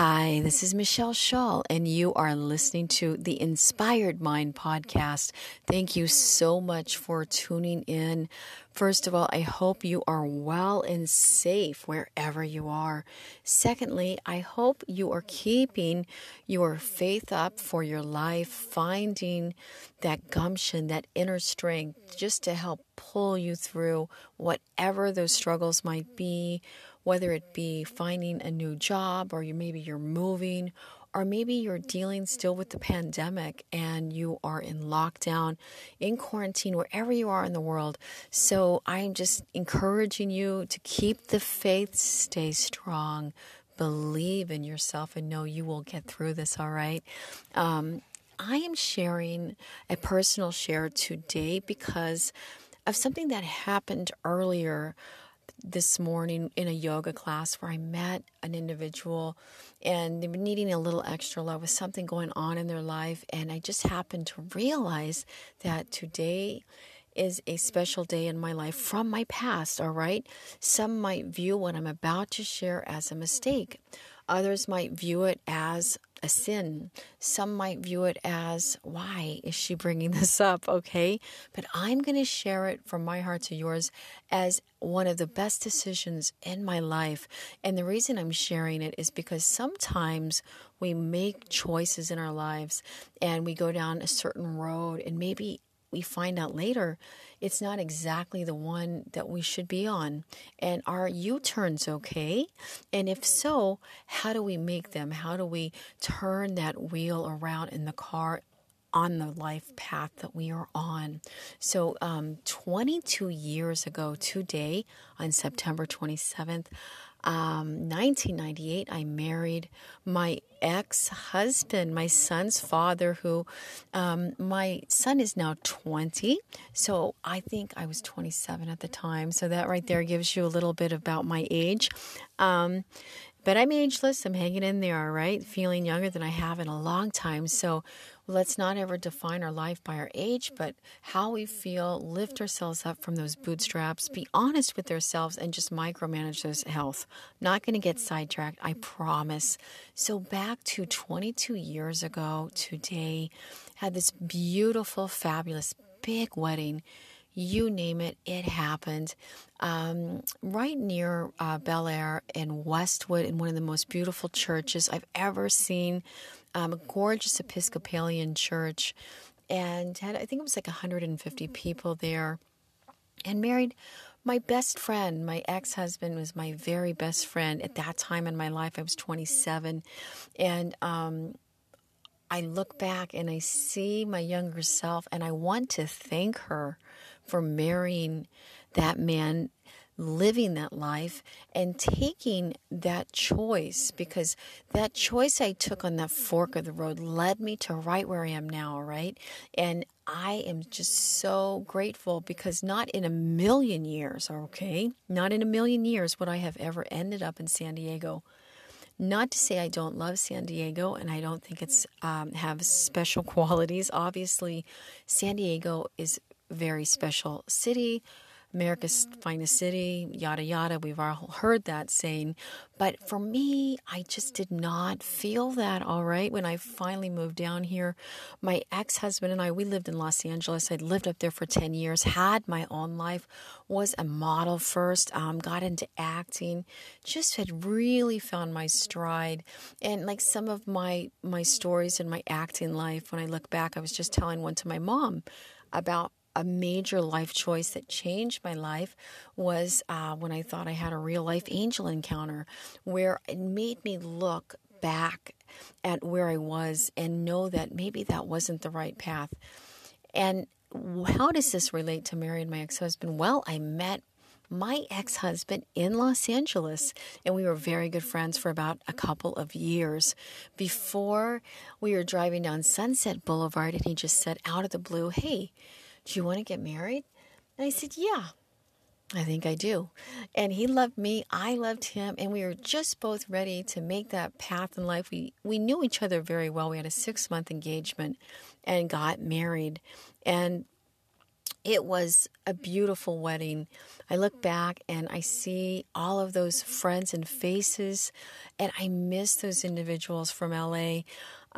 Hi, this is Michelle Shull, and you are listening to the Inspired Mind podcast. Thank you so much for tuning in. First of all, I hope you are well and safe wherever you are. Secondly, I hope you are keeping your faith up for your life, finding that gumption, that inner strength, just to help pull you through whatever those struggles might be whether it be finding a new job or you maybe you're moving or maybe you're dealing still with the pandemic and you are in lockdown, in quarantine, wherever you are in the world. So I'm just encouraging you to keep the faith, stay strong, believe in yourself, and know you will get through this, all right? Um, I am sharing a personal share today because of something that happened earlier this morning in a yoga class where I met an individual and they were needing a little extra love with something going on in their life. And I just happened to realize that today is a special day in my life from my past, all right? Some might view what I'm about to share as a mistake. Others might view it as a sin. Some might view it as, why is she bringing this up? Okay. But I'm going to share it from my heart to yours as one of the best decisions in my life. And the reason I'm sharing it is because sometimes we make choices in our lives and we go down a certain road and maybe we find out later it's not exactly the one that we should be on. And are U turns okay? And if so, how do we make them? How do we turn that wheel around in the car on the life path that we are on. So, um, 22 years ago today, on September 27th, um, 1998, I married my ex husband, my son's father, who um, my son is now 20. So I think I was 27 at the time. So that right there gives you a little bit about my age. Um, but I'm ageless. I'm hanging in there, all right? Feeling younger than I have in a long time. So let's not ever define our life by our age, but how we feel, lift ourselves up from those bootstraps, be honest with ourselves, and just micromanage those health. Not going to get sidetracked, I promise. So, back to 22 years ago today, had this beautiful, fabulous, big wedding you name it, it happened. Um, right near uh, Bel Air in Westwood, in one of the most beautiful churches I've ever seen, um, a gorgeous Episcopalian church, and had I think it was like 150 people there, and married my best friend, my ex husband, was my very best friend at that time in my life. I was 27, and um, I look back and I see my younger self, and I want to thank her for marrying that man, living that life, and taking that choice because that choice I took on that fork of the road led me to right where I am now, right? And I am just so grateful because not in a million years, okay, not in a million years would I have ever ended up in San Diego. Not to say I don't love San Diego and I don't think it's um, have special qualities. Obviously, San Diego is very special city, America's finest city, yada yada. We've all heard that saying. But for me, I just did not feel that all right when I finally moved down here. My ex husband and I, we lived in Los Angeles. I'd lived up there for 10 years, had my own life, was a model first, um, got into acting, just had really found my stride. And like some of my, my stories in my acting life, when I look back, I was just telling one to my mom about a major life choice that changed my life was uh, when I thought I had a real life angel encounter where it made me look back at where I was and know that maybe that wasn't the right path. And how does this relate to Mary and my ex husband? Well, I met my ex husband in Los Angeles, and we were very good friends for about a couple of years. Before we were driving down Sunset Boulevard, and he just said out of the blue, Hey, do you want to get married? And I said, Yeah, I think I do. And he loved me, I loved him, and we were just both ready to make that path in life. We we knew each other very well. We had a 6-month engagement and got married. And it was a beautiful wedding. I look back and I see all of those friends and faces, and I miss those individuals from LA.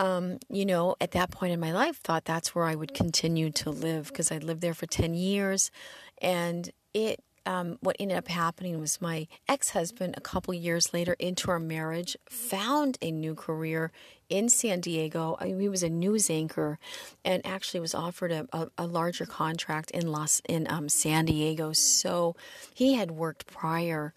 Um, you know, at that point in my life, thought that's where I would continue to live because I lived there for 10 years. And it um, what ended up happening was my ex husband, a couple years later into our marriage, found a new career in San Diego. I mean, he was a news anchor, and actually was offered a, a, a larger contract in Los in um, San Diego. So he had worked prior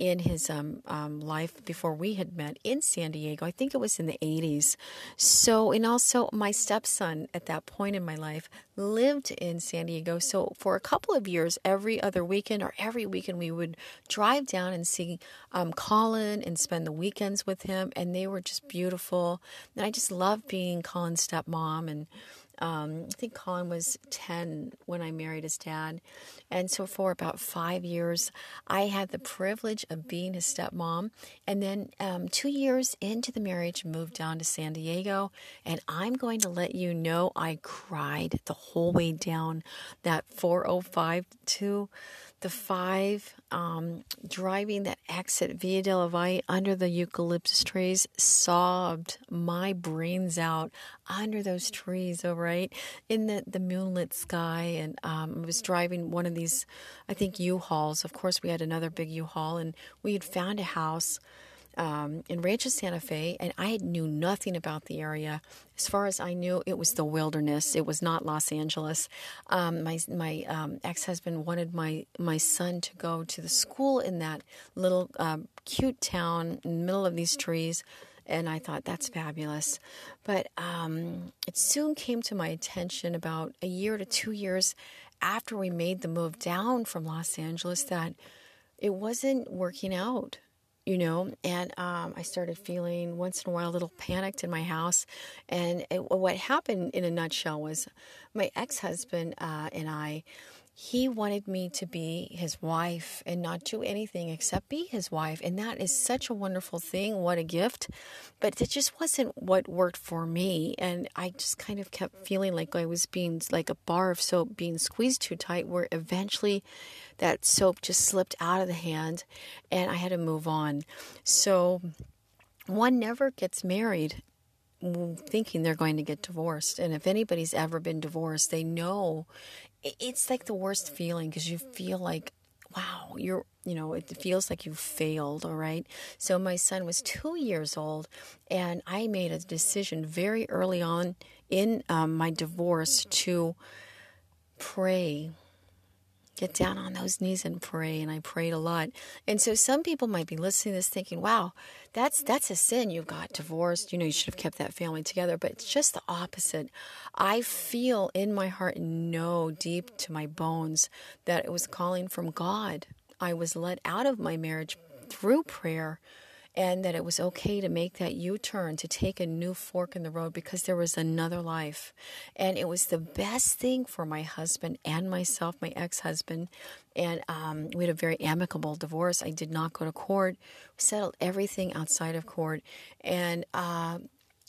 in his um, um, life before we had met in San Diego. I think it was in the 80s. So, and also my stepson at that point in my life lived in San Diego. So, for a couple of years, every other weekend or every weekend, we would drive down and see um, Colin and spend the weekends with him. And they were just beautiful. And I just loved being Colin's stepmom and um, I think Colin was 10 when I married his dad. And so for about five years, I had the privilege of being his stepmom. And then um, two years into the marriage, moved down to San Diego. And I'm going to let you know I cried the whole way down that 405 to the five, um, driving that exit Via de la Valle under the eucalyptus trees, sobbed my brains out under those trees, all right, in the, the moonlit sky. And um, I was driving one of these, I think, U-Hauls. Of course, we had another big U-Haul, and we had found a house um, in Rancho Santa Fe, and I knew nothing about the area. As far as I knew, it was the wilderness. It was not Los Angeles. Um, my my um, ex husband wanted my my son to go to the school in that little um, cute town in the middle of these trees. And I thought that's fabulous, but um, it soon came to my attention about a year to two years after we made the move down from Los Angeles that it wasn't working out you know and um, i started feeling once in a while a little panicked in my house and it, what happened in a nutshell was my ex-husband uh, and i he wanted me to be his wife and not do anything except be his wife. And that is such a wonderful thing. What a gift. But it just wasn't what worked for me. And I just kind of kept feeling like I was being like a bar of soap being squeezed too tight, where eventually that soap just slipped out of the hand and I had to move on. So one never gets married thinking they're going to get divorced. And if anybody's ever been divorced, they know it's like the worst feeling because you feel like, wow, you're, you know, it feels like you failed, all right? So my son was two years old, and I made a decision very early on in um, my divorce to pray get down on those knees and pray and I prayed a lot. And so some people might be listening to this thinking, "Wow, that's that's a sin. You got divorced. You know, you should have kept that family together." But it's just the opposite. I feel in my heart know deep to my bones that it was calling from God. I was let out of my marriage through prayer and that it was okay to make that U turn, to take a new fork in the road because there was another life. And it was the best thing for my husband and myself, my ex husband. And um, we had a very amicable divorce. I did not go to court, we settled everything outside of court. And, uh,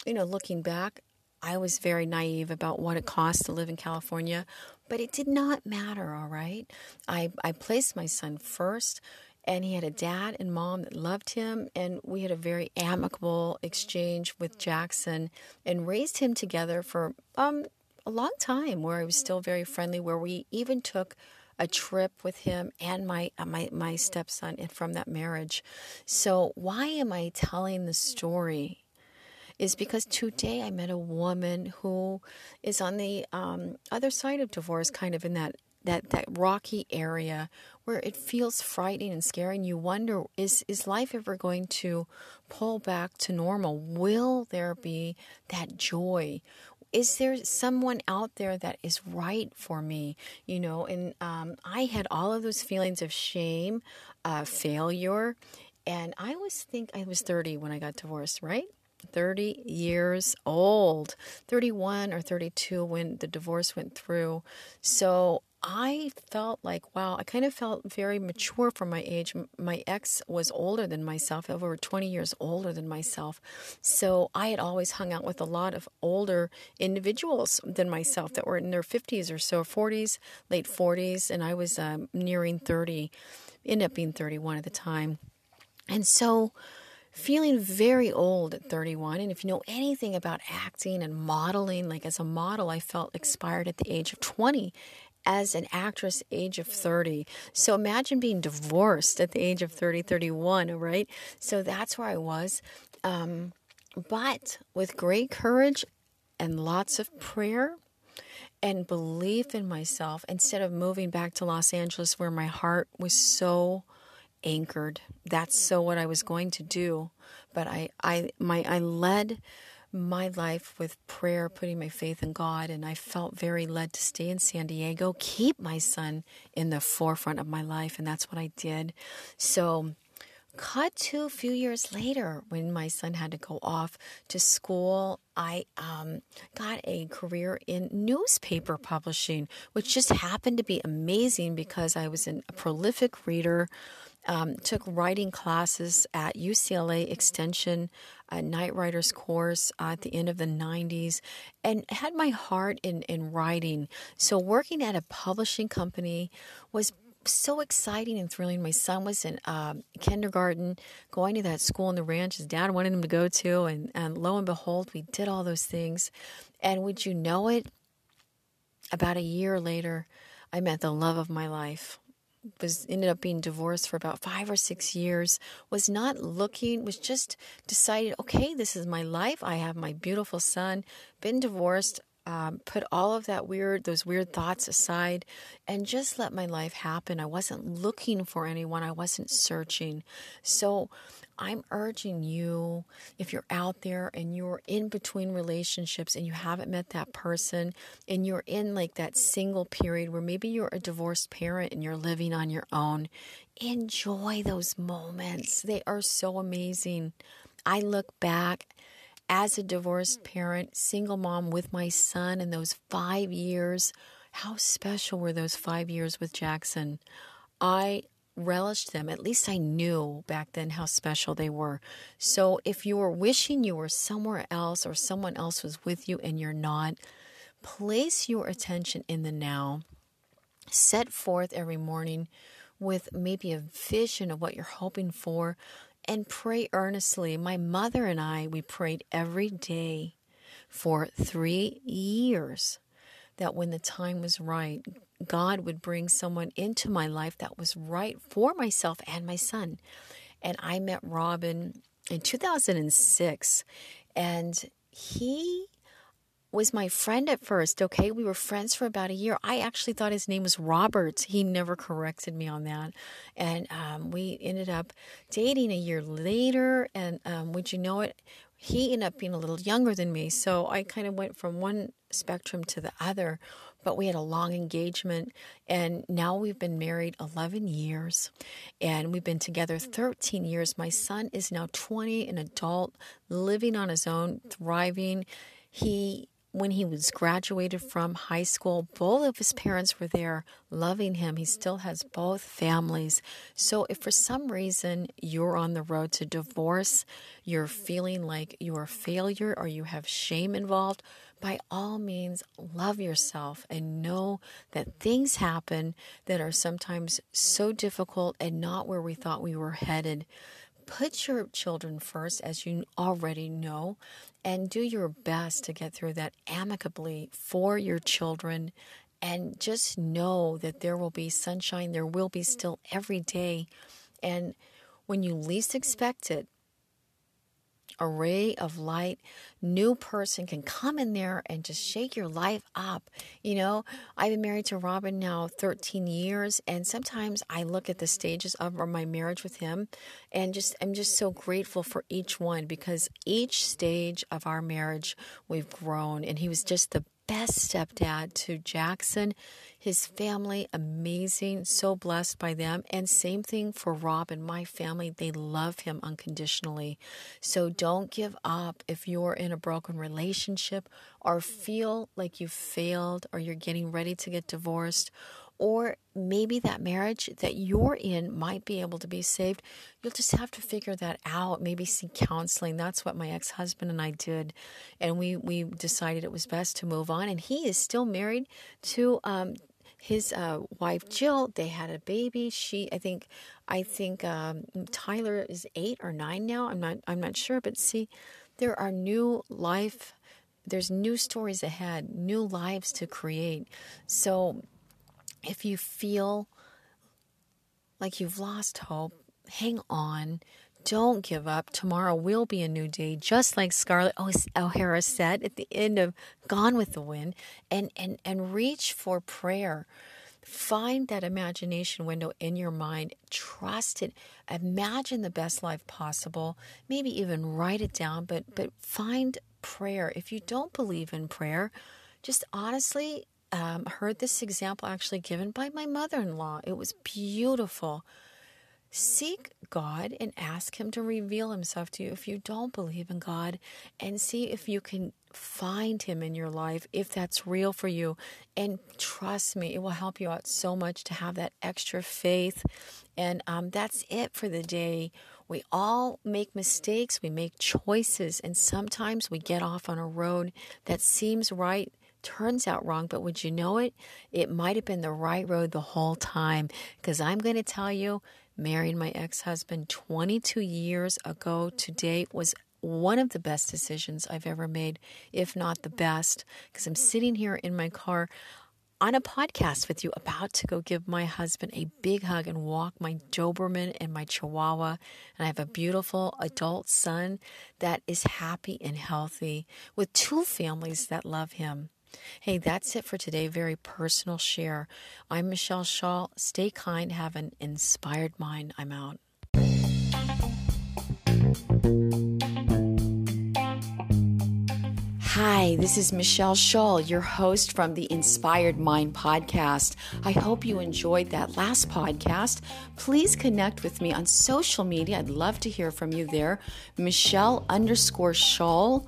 you know, looking back, I was very naive about what it cost to live in California, but it did not matter, all right? I, I placed my son first and he had a dad and mom that loved him and we had a very amicable exchange with Jackson and raised him together for um, a long time where I was still very friendly where we even took a trip with him and my uh, my my stepson and from that marriage. So why am I telling the story? Is because today I met a woman who is on the um, other side of divorce, kind of in that that that rocky area where it feels frightening and scary and you wonder is is life ever going to pull back to normal will there be that joy is there someone out there that is right for me? You know, and um, I had all of those feelings of shame, uh, failure, and I was think I was 30 when I got divorced, right? 30 years old, 31 or 32 when the divorce went through. So I felt like, wow, I kind of felt very mature for my age. My ex was older than myself, over 20 years older than myself. So I had always hung out with a lot of older individuals than myself that were in their 50s or so, 40s, late 40s, and I was um, nearing 30, ended up being 31 at the time. And so, feeling very old at 31. And if you know anything about acting and modeling, like as a model, I felt expired at the age of 20 as an actress age of 30 so imagine being divorced at the age of 30 31 right? So that's where i was. Um, but with great courage and lots of prayer and belief in myself instead of moving back to los angeles where my heart was so anchored that's so what i was going to do. But i i my i led my life with prayer, putting my faith in God, and I felt very led to stay in San Diego, keep my son in the forefront of my life, and that's what I did. So, cut to a few years later when my son had to go off to school i um, got a career in newspaper publishing which just happened to be amazing because i was a prolific reader um, took writing classes at UCLA Extension, a night writers course uh, at the end of the 90s, and had my heart in, in writing. So, working at a publishing company was so exciting and thrilling. My son was in um, kindergarten, going to that school in the ranch his dad wanted him to go to, and, and lo and behold, we did all those things. And would you know it? About a year later, I met the love of my life was ended up being divorced for about five or six years was not looking was just decided okay this is my life. I have my beautiful son been divorced um, put all of that weird those weird thoughts aside and just let my life happen i wasn't looking for anyone i wasn't searching so I'm urging you, if you're out there and you're in between relationships and you haven't met that person and you're in like that single period where maybe you're a divorced parent and you're living on your own, enjoy those moments. They are so amazing. I look back as a divorced parent, single mom with my son, in those five years. How special were those five years with Jackson? I relished them. At least I knew back then how special they were. So if you are wishing you were somewhere else or someone else was with you and you're not, place your attention in the now. Set forth every morning with maybe a vision of what you're hoping for and pray earnestly. My mother and I, we prayed every day for three years that when the time was right, God would bring someone into my life that was right for myself and my son. And I met Robin in 2006, and he was my friend at first. Okay, we were friends for about a year. I actually thought his name was Robert. He never corrected me on that, and um, we ended up dating a year later. And um, would you know it? He ended up being a little younger than me, so I kind of went from one spectrum to the other but we had a long engagement and now we've been married 11 years and we've been together 13 years my son is now 20 an adult living on his own thriving he when he was graduated from high school, both of his parents were there loving him. He still has both families. So, if for some reason you're on the road to divorce, you're feeling like you're a failure or you have shame involved, by all means, love yourself and know that things happen that are sometimes so difficult and not where we thought we were headed. Put your children first, as you already know, and do your best to get through that amicably for your children. And just know that there will be sunshine, there will be still every day. And when you least expect it, a ray of light, new person can come in there and just shake your life up. You know, I've been married to Robin now 13 years, and sometimes I look at the stages of my marriage with him and just I'm just so grateful for each one because each stage of our marriage we've grown and he was just the best stepdad to Jackson, his family, amazing, so blessed by them. And same thing for Rob and my family. They love him unconditionally. So don't give up if you're in a broken relationship or feel like you failed or you're getting ready to get divorced or maybe that marriage that you're in might be able to be saved. You'll just have to figure that out. Maybe seek counseling. That's what my ex husband and I did, and we we decided it was best to move on. And he is still married to um, his uh, wife Jill. They had a baby. She, I think, I think um, Tyler is eight or nine now. I'm not I'm not sure, but see, there are new life. There's new stories ahead, new lives to create. So if you feel like you've lost hope, hang on. Don't give up. Tomorrow will be a new day, just like Scarlett O'Hara said at the end of Gone with the Wind. And, and, and reach for prayer. Find that imagination window in your mind. Trust it. Imagine the best life possible. Maybe even write it down, but, but find prayer. If you don't believe in prayer, just honestly um, heard this example actually given by my mother in law. It was beautiful. Seek God and ask Him to reveal Himself to you if you don't believe in God, and see if you can find Him in your life, if that's real for you. And trust me, it will help you out so much to have that extra faith. And um, that's it for the day. We all make mistakes, we make choices, and sometimes we get off on a road that seems right turns out wrong, but would you know it? It might have been the right road the whole time. Because I'm going to tell you, marrying my ex husband 22 years ago today was one of the best decisions I've ever made, if not the best. Because I'm sitting here in my car on a podcast with you, about to go give my husband a big hug and walk my Doberman and my Chihuahua. And I have a beautiful adult son that is happy and healthy with two families that love him. Hey, that's it for today. Very personal share. I'm Michelle Shull. Stay kind, have an inspired mind. I'm out. Hi, this is Michelle Shull, your host from the Inspired Mind podcast. I hope you enjoyed that last podcast. Please connect with me on social media. I'd love to hear from you there. Michelle underscore Shull